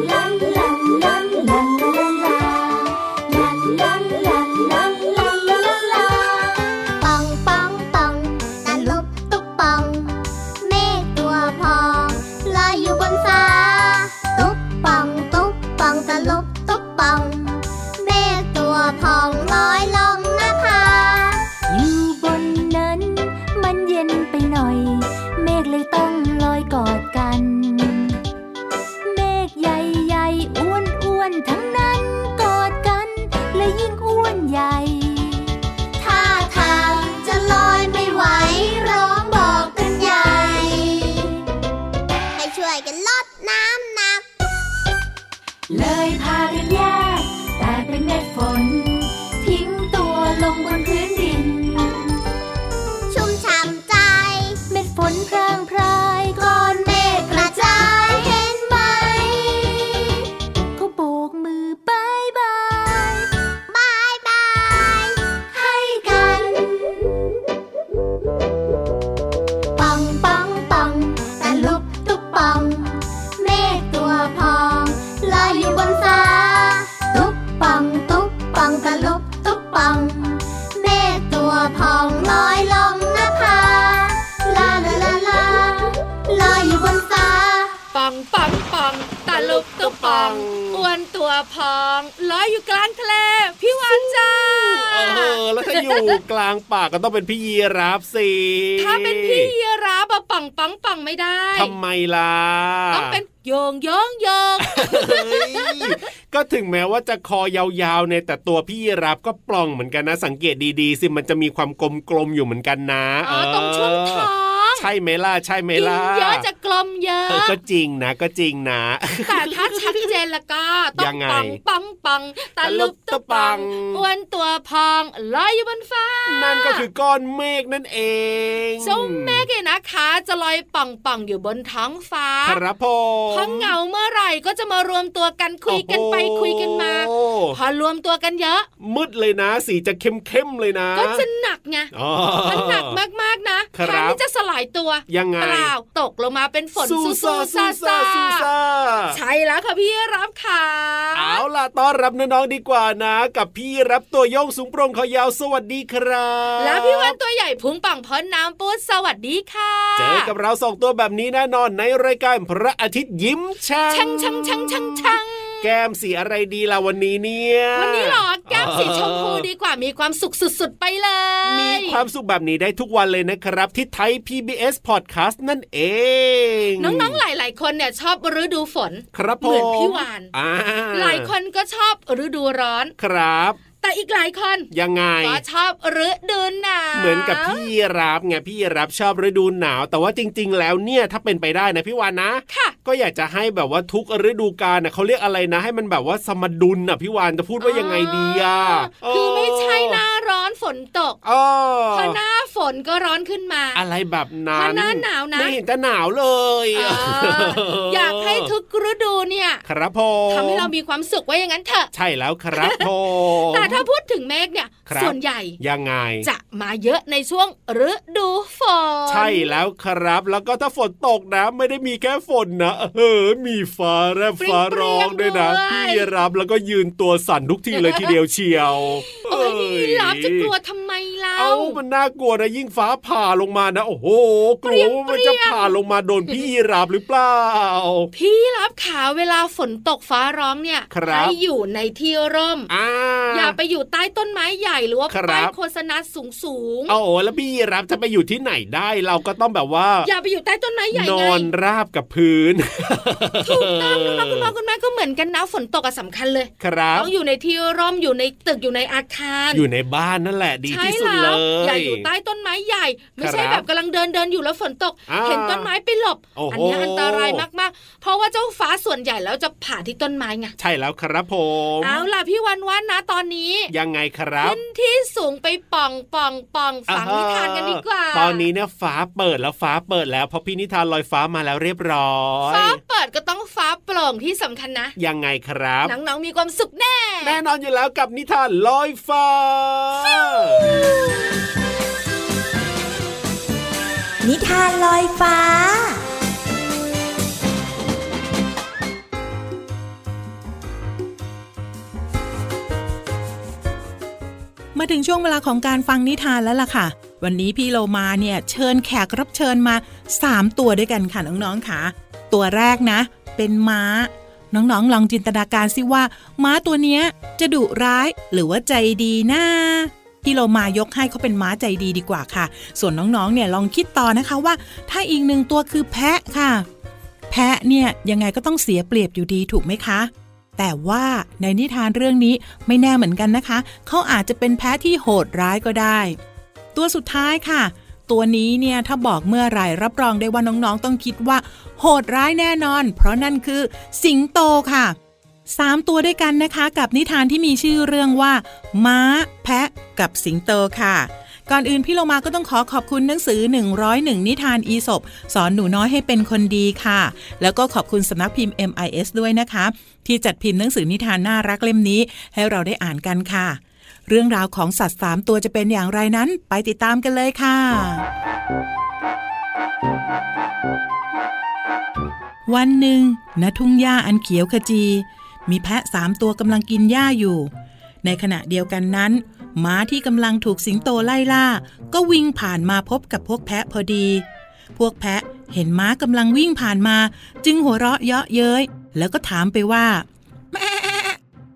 啦啦。 เ็นรดน้ำนัก เลยพากันแยกแต่เป็นเม็ดฝน ทิ้งตัวลงบนพื้น ป่าก็ต้องเป็นพี่ยีราฟสิถ้าเป็นพี่ยีราฟปังปังปังไม่ได้ทำไมล่ะต้องเป็นโยงโยงโยงก็ถึงแม้ว่าจะคอยาวๆในแต่ตัวพี่ยีราฟก็ปล่องเหมือนกันนะ สังเกตดีๆ สิมันจะมีความกลมๆอยู่เหมือนกันนะ อ๋อตรงช่วงท้อง ใช่ไหมล่ะใช่ไหมล่ะเยอะจะกลมเยอะก็จริงนะก็จริงนะ แต่ถ้าชัดเจนละก็ต้องปังปังปังตะลุบตะปังอ้วนตัวพองลอยอยู่บนฟ้า นั่นก็คือก้อนเมฆนั่นเองเจ้าเมฆเนี่ยนะคะ จะลอยปังปังอยู่บนท้องฟ้า ครับผมพอเหงาเมื่อไหร่ก็จะมารวมตัวกันคุยกันไปคุยกันมา พอรวมตัวกันเยอะ มืดเลยนะ สีจะเข้มเข้มเลยนะ ก็จะหนักไงมันหนักมากๆนะแทนที่จะสลายตัวยังไงเปล่าตกลงมาเป็นฝนซูซูซาซาใช่แล้วค่ะพี่รับค่ะเอาล่ะต้อนรับน้องๆดีกว่านะ กับพี่รับตัวโยงสูงโปร่งคอยาวสวัสดีครับแล้วพี่วันตัวใหญ่พุงปังพอนน้ำปูสวัสดีค่ะ เจอกับเราสองตัวแบบนี้แน่นอนในรายการพระอาทิตย์ยิ้มช่างช่างช่างช่างช่างช่าง แก้มสีอะไรดีล่ะวันนี้เนี่ยวันนี้หรอแก้มสีชมพูดีกว่ามีความสุขสุดๆไปเลย มีความสุขแบบนี้ได้ทุกวันเลยนะครับ ที่ไทย PBS Podcast นั่นเอง น้องๆหลาย ๆ คนเนี่ยชอบฤดูฝน ครับเหมือนพี่วานหลายคนก็ชอบฤดูร้อนครับ แต่อีกหลายคนยังไงก็ชอบฤดูหนาวเหมือนกับพี่รับไงพี่รับชอบฤดูหนาว แต่ว่าจริง ๆ แล้วเนี่ยถ้าเป็นไปได้นะพี่วานนะค่ะก็อยากจะให้แบบว่าทุกฤดูกาลน่ะเขาเรียกอะไรนะ ให้มันแบบว่าสมดุลน่ะพี่วานจะพูดว่ายังไงดีอะคือไม่ใช่หน้าร้อนฝนตกอ๋อพอหน้าฝนก็ร้อนขึ้นมา อะไรแบบนั้พอนหน้าหนาวนะไม่เห็นจะหนาวเลยเอออยากให้ทุกฤดูเนี่ย ครับผมทำให้เรามีความสุขไว้อย่างนั้นเถอะ ใช่แล้วครับผมแต่ถ้าพูดถึงเมฆเนี่ยครับส่วนใหญ่ยังไง จะมาเยอะในช่วงฤดูฝน ใช่แล้วครับ แล้วก็ถ้าฝนตกนะไม่ได้มีแค่ฝนนะเออมีฟ้าแลบฟ้าร้องด้วยนะพี่รับแล้วก็ยืนตัวสั่นทุกทีเลยทีเดียวเชียวโอ้ยหลับจะกลัวทำไมล่าเอ้า มันน่ากลัวนะยิ่งฟ้าผ่าลงมานะโอ้โหกลัวว่ามันจะผ่าลงมาโดนพี่รับหรือเปล่า พี่รับขาเวลาฝนตกฟ้าร้องเนี่ยครับให้อยู่ในที่ร่มอ่าอย่าไปอยู่ใต้ต้นไม้ใหญ่หรือว่าครับป้ายโฆษณาสูงสูงๆโอ้โหแล้วพี่รับจะไปอยู่ที่ไหนได้เราก็ต้องแบบว่า อย่าไปอยู่ใต้ต้นไม้ใหญ่นไงอนราบกับพื้นถูกต้องน้องๆคุณพ่อคุณแม่ก็เหมือนกันนะฝนตกอะสำคัญเลย ครับต้องอยู่ในที่ร่มอยู่ในตึกอยู่ในอาคาร อยู่ในบ้านนั่นแหละดีใช่ที่สุดเลแล้วยอย่าอยู่ใต้ต้นไม้ใหญ่ ไม่ใช่ครับแบบกำลังเดินเดินอยู่แล้วฝนตกอ่าเห็นต้นไม้ไปหลบโอ้โหอันี้อันตรายมากๆ เพราะว่าเจ้าฟ้าส่วนใหญ่แล้วจะผ่าที่ต้นไม้ไง ใช่แล้วครับผมเอาล่ะพี่วันวันนะตอนนี้ ยังไงครับขึ้นที่สูงไปป่องป่องป่องฝังนิทานกันดีกว่า ตอนนี้เนี่ยฟ้าเปิดแล้วฟ้าเปิดแล้วเพราะพี่นิทานลอยฟ้ามาแล้วเรียบร้อย ฟ้าเปิดก็ต้องฟ้าโปร่งที่สำคัญนะ ยังไงครับน้องๆมีความสุขแน่ แน่นอนอยู่แล้วกับนิทานลอยฟ้า นิทานลอยฟ้า มาถึงช่วงเวลาของการฟังนิทานแล้วล่ะค่ะ วันนี้พี่โลมาเนี่ยเชิญแขกรับเชิญมา 3 ตัวด้วยกันค่ะน้องๆค่ะ ตัวแรกนะ เป็นม้า น้องๆลองจินตนาการสิว่า ม้าตัวเนี้ยจะดุร้ายหรือว่าใจดีนะ พี่โลมายกให้เขาเป็นม้าใจดีดีกว่าค่ะ ส่วนน้องๆเนี่ยลองคิดต่อนะคะว่า ถ้าอีกหนึ่งตัวคือแพะค่ะ แพะเนี่ยยังไงก็ต้องเสียเปรียบอยู่ดีถูกไหมคะแต่ว่าในนิทานเรื่องนี้ไม่แน่เหมือนกันนะคะ เขาอาจจะเป็นแพะที่โหดร้ายก็ได้ ตัวสุดท้ายค่ะ ตัวนี้เนี่ยถ้าบอกเมื่อไหร่รับรองได้ว่าน้องๆ ต้องคิดว่า โหดร้ายแน่นอน เพราะนั่นคือสิงโตค่ะ สามตัวด้วยกันนะคะ กับนิทานที่มีชื่อเรื่องว่า ม้า แพะ กับสิงโตค่ะก่อนอื่นพี่โลมาก็ต้องขอขอบคุณหนังสือ 101 นิทานอีสบสอนหนูน้อยให้เป็นคนดีค่ะ แล้วก็ขอบคุณสำนักพิมพ์ MIS ด้วยนะคะ ที่จัดพิมพ์หนังสือนิทานน่ารักเล่มนี้ ให้เราได้อ่านกันค่ะ เรื่องราวของสัตว์สามตัวจะเป็นอย่างไรนั้น ไปติดตามกันเลยค่ะ วันหนึ่งณทุ่งหญ้าอันเขียวขจี มีแพะสามตัวกำลังกินหญ้าอยู่ ในขณะเดียวกันนั้นม้าที่กำลังถูกสิงโตไล่ล่า ก็วิ่งผ่านมาพบกับพวกแพะพอดี พวกแพะเห็นม้ากำลังวิ่งผ่านมา จึงหัวเราะเยาะเย้ย แล้วก็ถามไปว่าแม่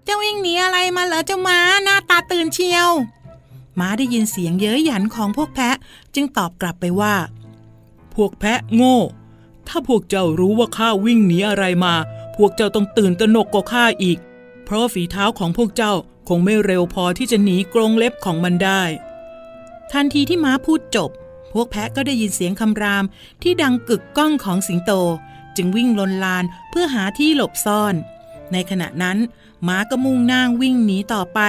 เจ้าวิ่งหนีอะไรมาเหรอเจ้าม้าหน้าตาตื่นเชียว ม้าได้ยินเสียงเย้ยหยันของพวกแพะจึงตอบกลับไปว่า พวกแพะโง่ ถ้าพวกเจ้ารู้ว่าข้าวิ่งหนีอะไรมา พวกเจ้าต้องตื่นตระหนกกว่าข้าอีก เพราะฝีเท้าของพวกเจ้าคงไม่เร็วพอที่จะหนีกรงเล็บของมันได้ ทันทีที่ม้าพูดจบ พวกแพะก็ได้ยินเสียงคำรามที่ดังกึกก้องของสิงโต จึงวิ่งลนลานเพื่อหาที่หลบซ่อน ในขณะนั้น ม้าก็มุ่งหน้าวิ่งหนีต่อไป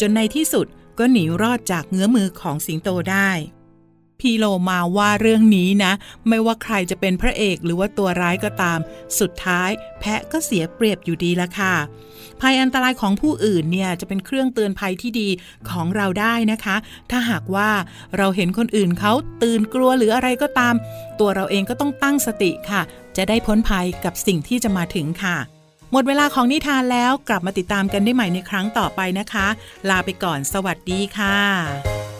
จนในที่สุดก็หนีรอดจากเงื้อมือของสิงโตได้ พี่โลมาว่าเรื่องนี้นะ ไม่ว่าใครจะเป็นพระเอกหรือว่าตัวร้ายก็ตาม สุดท้ายแพะก็เสียเปรียบอยู่ดีละค่ะภัยอันตรายของผู้อื่นเนี่ยจะเป็นเครื่องเตือนภัยที่ดีของเราได้นะคะ ถ้าหากว่าเราเห็นคนอื่นเขาตื่นกลัวหรืออะไรก็ตาม ตัวเราเองก็ต้องตั้งสติค่ะ จะได้พ้นภัยกับสิ่งที่จะมาถึงค่ะ หมดเวลาของนิทานแล้วกลับมาติดตามกันได้ใหม่ในครั้งต่อไปนะคะ ลาไปก่อนสวัสดีค่ะ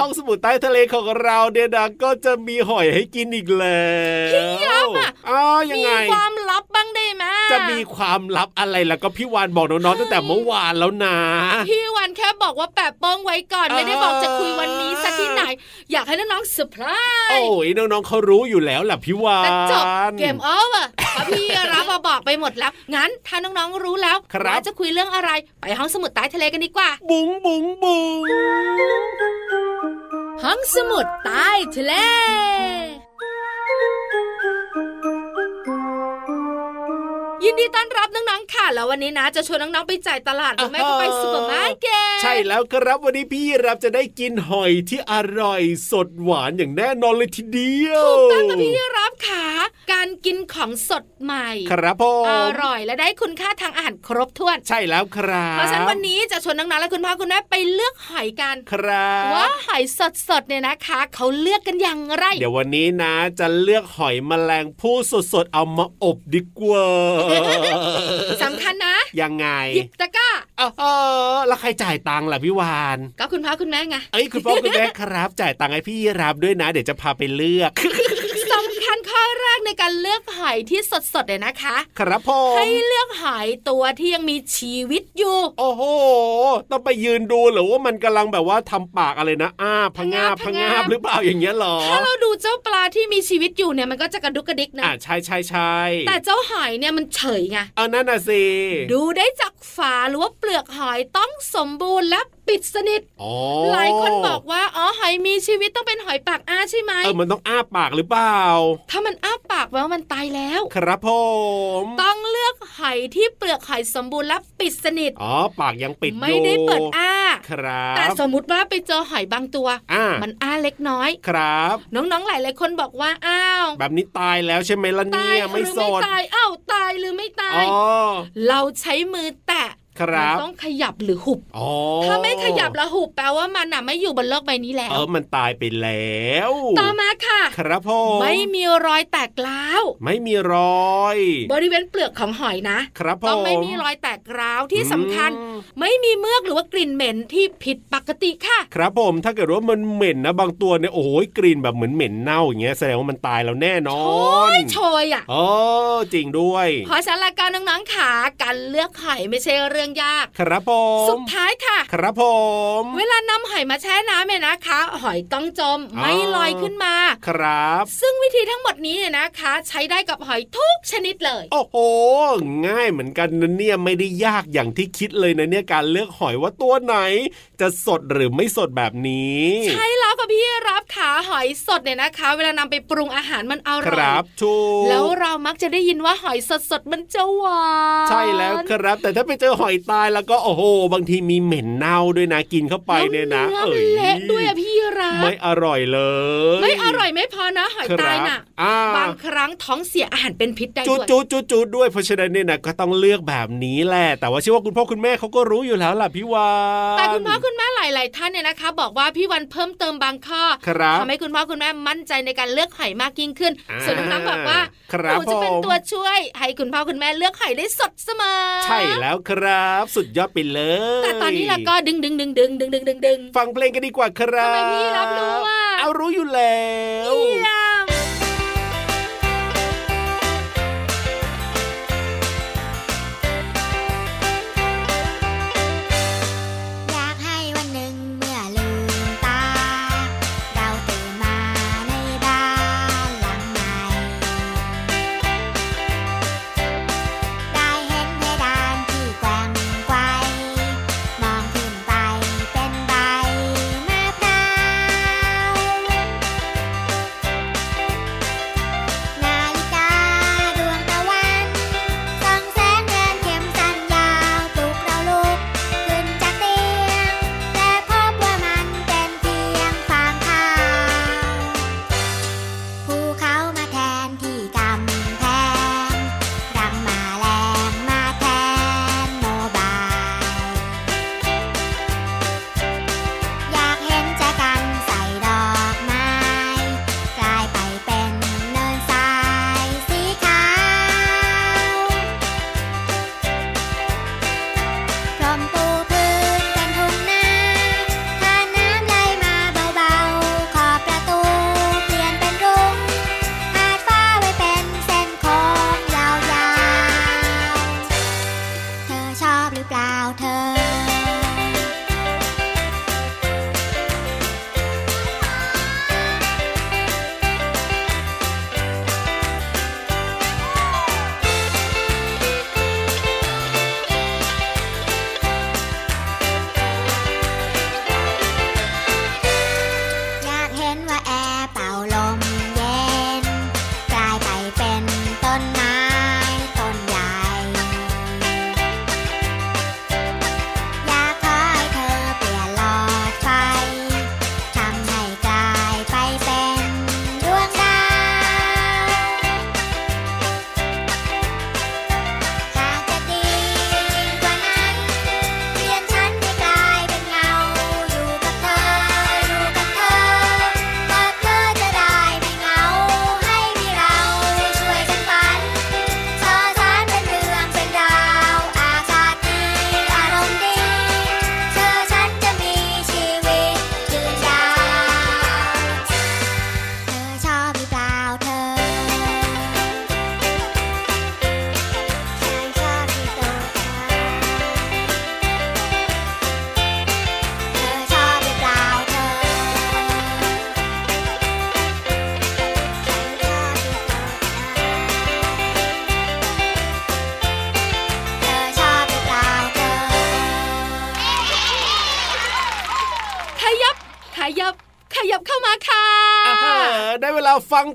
ห้องสมุดใต้ทะเลของเราเนี่ยนะก็จะมีหอยให้กินอีกแล้วพี่รับอะอ๋อยังไงมีความลับบ้างได้ไหมจะมีความลับอะไรแล้วก็พี่วานบอกน้องๆตั้งแต่เมื่อวานแล้วนะ พี่วานแค่บอกว่าแปะป้องไว้ก่อนไม่ได้บอกจะคุยวันนี้สักที่ไหน อยากให้น้องๆเซอร์ไพรส์โอ้ยน้องๆเขารู้อยู่แล้วแหละพี่วานจบเกมออฟอะพี่รับมาบอกไปหมดแล้ว งั้นถ้าน้องๆรู้แล้วว่าจะคุยเรื่องอะไร ไปห้องสมุดใต้ทะเลกันดีกว่า บุ๋งบุ๋งบุ๋ง ห้องสมุดใต้ทะเล ยินดีต้อนรับน้องๆค่ะ แล้ววันนี้นะจะชวนน้องๆไปจ่ายตลาดหรือไม่ก็ไปซูเปอร์มาร์เก็ตใช่แล้วครับวันนี้พี่รับจะได้กินหอยที่อร่อยสดหวานอย่างแน่นอนเลยทีเดียวถูกต้องกับพี่รับค่ะการกินของสดใหม่ ครับพ่ออร่อยและได้คุณค่าทางอาหารครบถ้วน ใช่แล้วครับเพราะฉะนั้นวันนี้จะชวนน้องๆและคุณพ่อคุณแม่ไปเลือกหอยกันครับว่าหอยสดๆเนี่ยนะคะ เขาเลือกกันอย่างไร เดี๋ยววันนี้นะ จะเลือกหอยแมลงผู้สดๆเอามาอบดีกว่าสำคัญนะ ยังไงหยิบตะก้าเออแล้วใครจ่ายตังค์ล่ะพี่วานก็คุณพ่อคุณแม่ไงเอ้ยคุณพ่อคุณแม่ครับ จ่ายตังค์ให้พี่รับด้วยนะ เดี๋ยวจะพาไปเลือก สำคัญข้อแรกในการเลือกหอยที่สดๆเนี่ยนะคะ ครับพ่อให้เลือกหอยตัวที่ยังมีชีวิตอยู่ โอ้โห ต้องไปยืนดูหรือว่ามันกำลังแบบว่าทำปากอะไรนะอ้าพงาบพงาบหรือเปล่าอย่างเงี้ยหรอ ถ้าเราดูเจ้าปลาที่มีชีวิตอยู่เนี่ยมันก็จะกระดุกกระดิกนะอ่าใช่ใช่ใช่แต่เจ้าหอยเนี่ยมันเฉยไงเออนั่นน่ะสิ ดูได้จากฝาหรือว่าเปลือกหอยต้องสมบูรณ์และ ปิดสนิทหลายคนบอกว่าอ๋อหอยมีชีวิตต้องเป็นหอยปากอ้าใช่ไหมเออมันต้องอ้าปากหรือเปล่า ถ้ามันอ้าปากแปลว่ามันตายแล้ว ครับผมต้องเลือกหอยที่เปลือกหอยสมบูรณ์และปิดสนิทอ๋อปากยังปิดไม่ได้เปิดอ้าครับแต่สมมุติว่าไปเจอหอยบางตัวมันอ้าเล็กน้อยครับ น้องๆหลายหลายคนบอกว่าอ้าวแบบนี้ตายแล้วใช่ไหมล่ะเนี่ยไม่สดตายอ้าวตายหรือไม่ตาย เราใช้มือแตะ ครับต้องขยับหรือหุบถ้าไม่ขยับแล้วหุบแปลว่ามันอะไม่อยู่บนโลกใบนี้แล้ว เออมันตายไปแล้ว ต่อมาค่ะ ครับพ่อไม่มีรอยแตกร้าว ไม่มีรอย บริเวณเปลือกของหอยนะ ครับพ่อต้องไม่มีรอยแตกร้าวที่สำคัญ ไม่มีเมือกหรือว่ากลิ่นเหม็นที่ผิดปกติค่ะ ครับผมถ้าเกิดว่ามันเหม็นนะบางตัวเนี่ยโอ้ยกลิ่นแบบเหมือนเหม็นเน่าอย่างเงี้ยแสดงว่ามันตายแล้วแน่นอนโชยอะอ๋อจริงด้วยเพราะฉะนั้นละกันน้องๆขาการเลือกหอยไม่ใช่เรื่องยาก ครับผม สุดท้ายค่ะ ครับผม เวลานำหอยมาแช่น้ำเนี่ยนะคะ หอยต้องจมไม่ลอยขึ้นมา ครับ ซึ่งวิธีทั้งหมดนี้เนี่ยนะคะ ใช้ได้กับหอยทุกชนิดเลย โอ้โห ง่ายเหมือนกันนะเนี่ยไม่ได้ยากอย่างที่คิดเลยนะเนี่ยการเลือกหอยว่าตัวไหน จะสดหรือไม่สดแบบนี้ ใช่แล้วค่ะพี่รับขาหอยสดเนี่ยนะคะ เวลานำไปปรุงอาหารมันอร่อยครับถูกแล้วเรามักจะได้ยินว่าหอยสดสดมันจะหวาน ใช่แล้วครับ แต่ถ้าไปเจอหอยตายแล้วก็โอ้โห บางทีมีเหม็นเน่าด้วยนะกินเข้าไปเนี่ยนะเอ้ยเละด้วยอะพี่รักไม่อร่อยเลย ไม่อร่อยไม่พอนะหอยตายน่ะบางครั้งท้องเสียอาหารเป็นพิษได้ด้วยจุดจุดจุดด้วยเพราะฉะนั้นเนี่ยนะก็ต้องเลือกแบบนี้แหละแต่ว่าเชื่อว่าคุณพ่อคุณแม่เขาก็รู้อยู่แล้วล่ะพี่วานแต่คุณพ่อคุณแม่หลาย ๆ ท่านเนี่ยนะคะ บอกว่าพี่วันเพิ่มเติมบางข้อทำให้คุณพ่อคุณแม่มั่นใจในการเลือกหอยมากยิ่งขึ้น ส่วนน้องๆบอกว่าหนูจะเป็นตัวช่วย ให้คุณพ่อคุณแม่เลือกหอยได้สดเสมอ ใช่แล้วครับับ สุดยอดไปเลย แต่ตอนนี้ล่ะก็ดึงดึงดึงดึงดึงดึงดึงฟังเพลงกันดีกว่าครับทำไมพี่รับรู้ว่าเอารู้อยู่แล้ว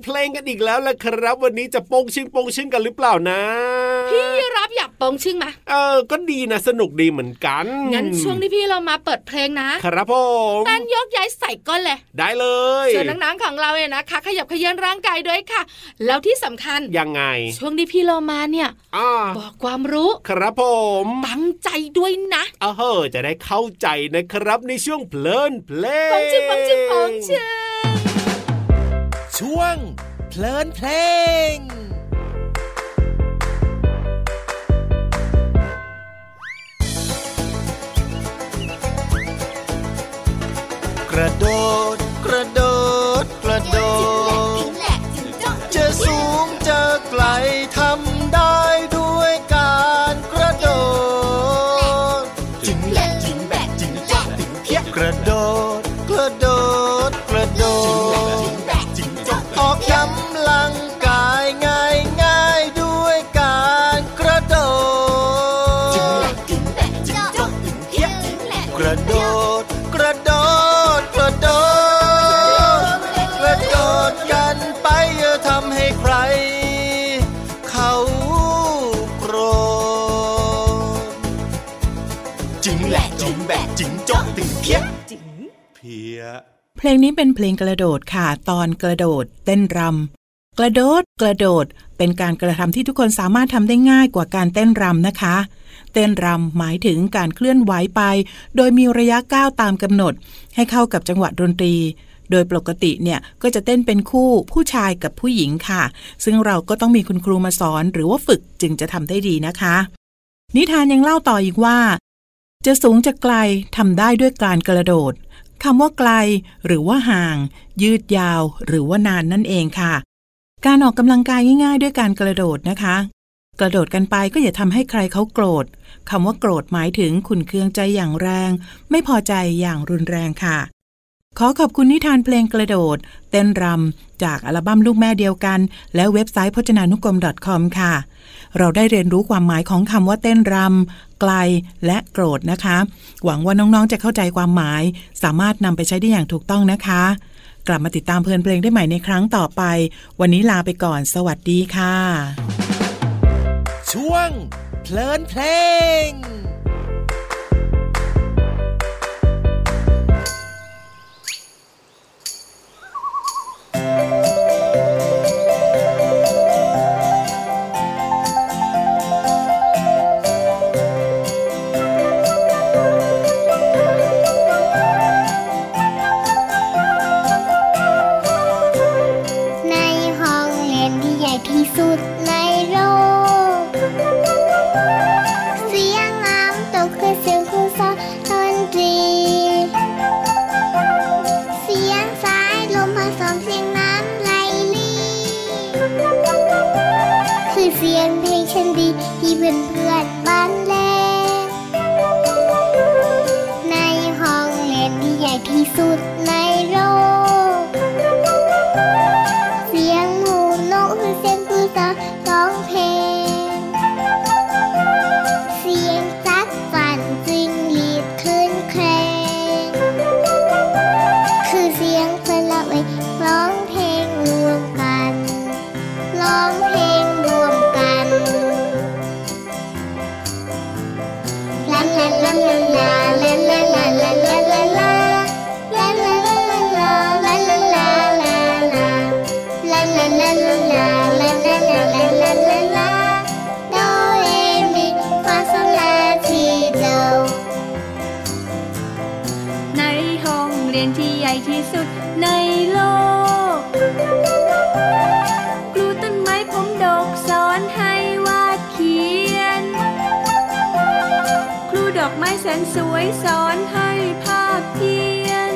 เพลงกันอีกแล้วล่ะครับ วันนี้จะโป้งชิงโป้งชิงกันหรือเปล่านะ พี่รับอยากโป้งชิงไหมเออก็ดีนะสนุกดีเหมือนกันงั้นช่วงที่พี่เรามาเปิดเพลงนะ ครับผมนั่นยกย้ายใส่ก้อนเลย ได้เลยส่วนนังๆของเราเนี่ยนะคะ ขยับขยื่นร่างกายด้วยค่ะ แล้วที่สำคัญยังไง ช่วงที่พี่เรามาเนี่ยอบอกความรู้ ครับผมตั้งใจด้วยนะเออจะได้เข้าใจนะครับในช่วงเพลินเพลงปังชิงปังชิงปังชิง ช่วง เพลินเพลงกระโดด กระโดด กระโดด จะสูงจะไกลทำได้ด้วยการกระโดดจิงแหลกจิงแบกจิงแจ๊กจึงเพี้ยกระโดด กระโดด ลงนี้เป็นเพลงกระโดดค่ะ ตอนกระโดด เต้นรำกระโดดกระโดด เป็นการกระทำที่ทุกคนสามารถทำได้ง่ายกว่าการเต้นรำนะคะ เต้นรำหมายถึงการเคลื่อนไหวไป โดยมีระยะก้าวตามกำหนด ให้เข้ากับจังหวะดนตรี โดยปกติเนี่ยก็จะเต้นเป็นคู่ผู้ชายกับผู้หญิงค่ะ ซึ่งเราก็ต้องมีคุณครูมาสอนหรือว่าฝึกจึงจะทำได้ดีนะคะ นิทานยังเล่าต่ออีกว่า จะสูงจะไกลทำได้ด้วยการกระโดด คำว่าไกล หรือว่าห่าง ยืดยาว หรือว่านานนั่นเองค่ะ การออกกำลังกายง่ายๆ ด้วยการกระโดดนะคะ กระโดดกันไปก็อย่าทำให้ใครเขาโกรธคำว่าโกรธหมายถึงขุนเคืองใจอย่างแรง ไม่พอใจอย่างรุนแรงค่ะ ขอขอบคุณนิทานเพลงกระโดด เต้นรำจากอัลบั้มลูกแม่เดียวกัน และเว็บไซต์พจนานุกรม .com ค่ะ เราได้เรียนรู้ความหมายของคำว่าเต้นรำไกลและโกรธนะคะ หวังว่าน้องๆจะเข้าใจความหมาย สามารถนำไปใช้ได้อย่างถูกต้องนะคะ กลับมาติดตามเพลินเพลงได้ใหม่ในครั้งต่อไป วันนี้ลาไปก่อน สวัสดีค่ะ ช่วงเพลินเพลง คือเสียงเพลงฉันดีที่เพื่อนเพื่อนบ้านแลในห้องเรียนที่ใหญ่ที่สุดในโลก รียนที่ใหญ่ที่สุดในโลก ครูต้นไม้ผมดอกสอนให้วาดเขียน ครูดอกไม้แสนสวยสอนให้ภาพเขียน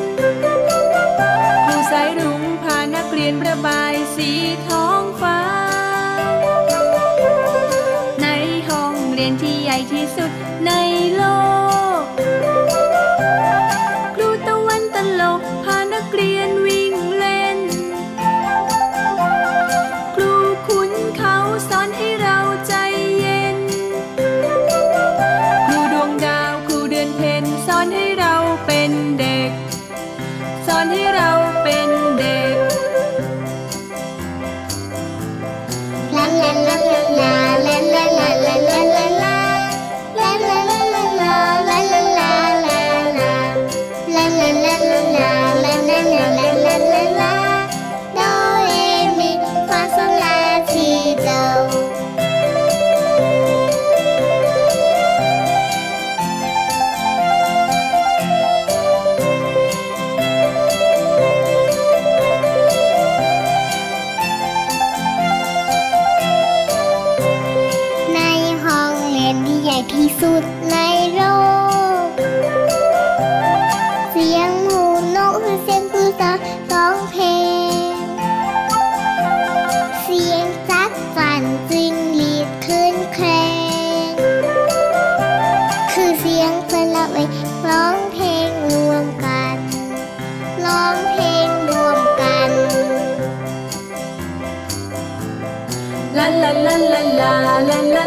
ครูสายรุ้งพานักเรียนระบายสีท้องฟ้า ในห้องเรียนที่ใหญ่ที่สุดใน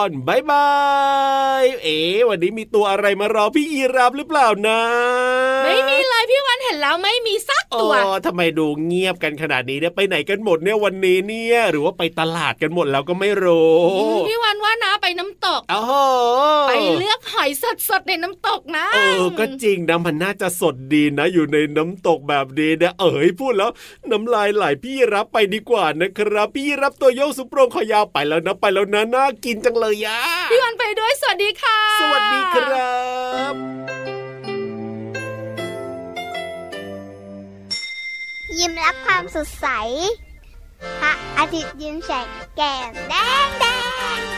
อนบายบายเอ๋วันนี้มีตัวอะไรมารอพี่ยีรับหรือเปล่านะ ไม่มีเลยพี่วันเห็นแล้วไม่มีสักตัวอ๋อทำไมดูเงียบกันขนาดนี้เนี่ยไปไหนกันหมดเนี่ยวันนี้เนี่ย หรือว่าไปตลาดกันหมดแล้วก็ไม่รู้พี่วันว่านะไปน้ำตกอ๋อไปเลือกหอยสดๆในน้ำตกนะเออก็จริงนะมันน่าจะสดดีนะ อยู่ในน้ำตกแบบนี้นะเอ๋ยพูดแล้ว น้ำลายไหลพี่รับไปดีกว่านะครับ พี่รับตัวโยกสุโปรงคอยาวไปแล้วนะไปแล้วนะน่ากินจังเลยยะพี่วันไปด้วยสวัสดีค่ะ สวัสดีครับยิ้มรับความสดใส พระอาทิตย์ยิ้มแฉกแก้มแดงแดง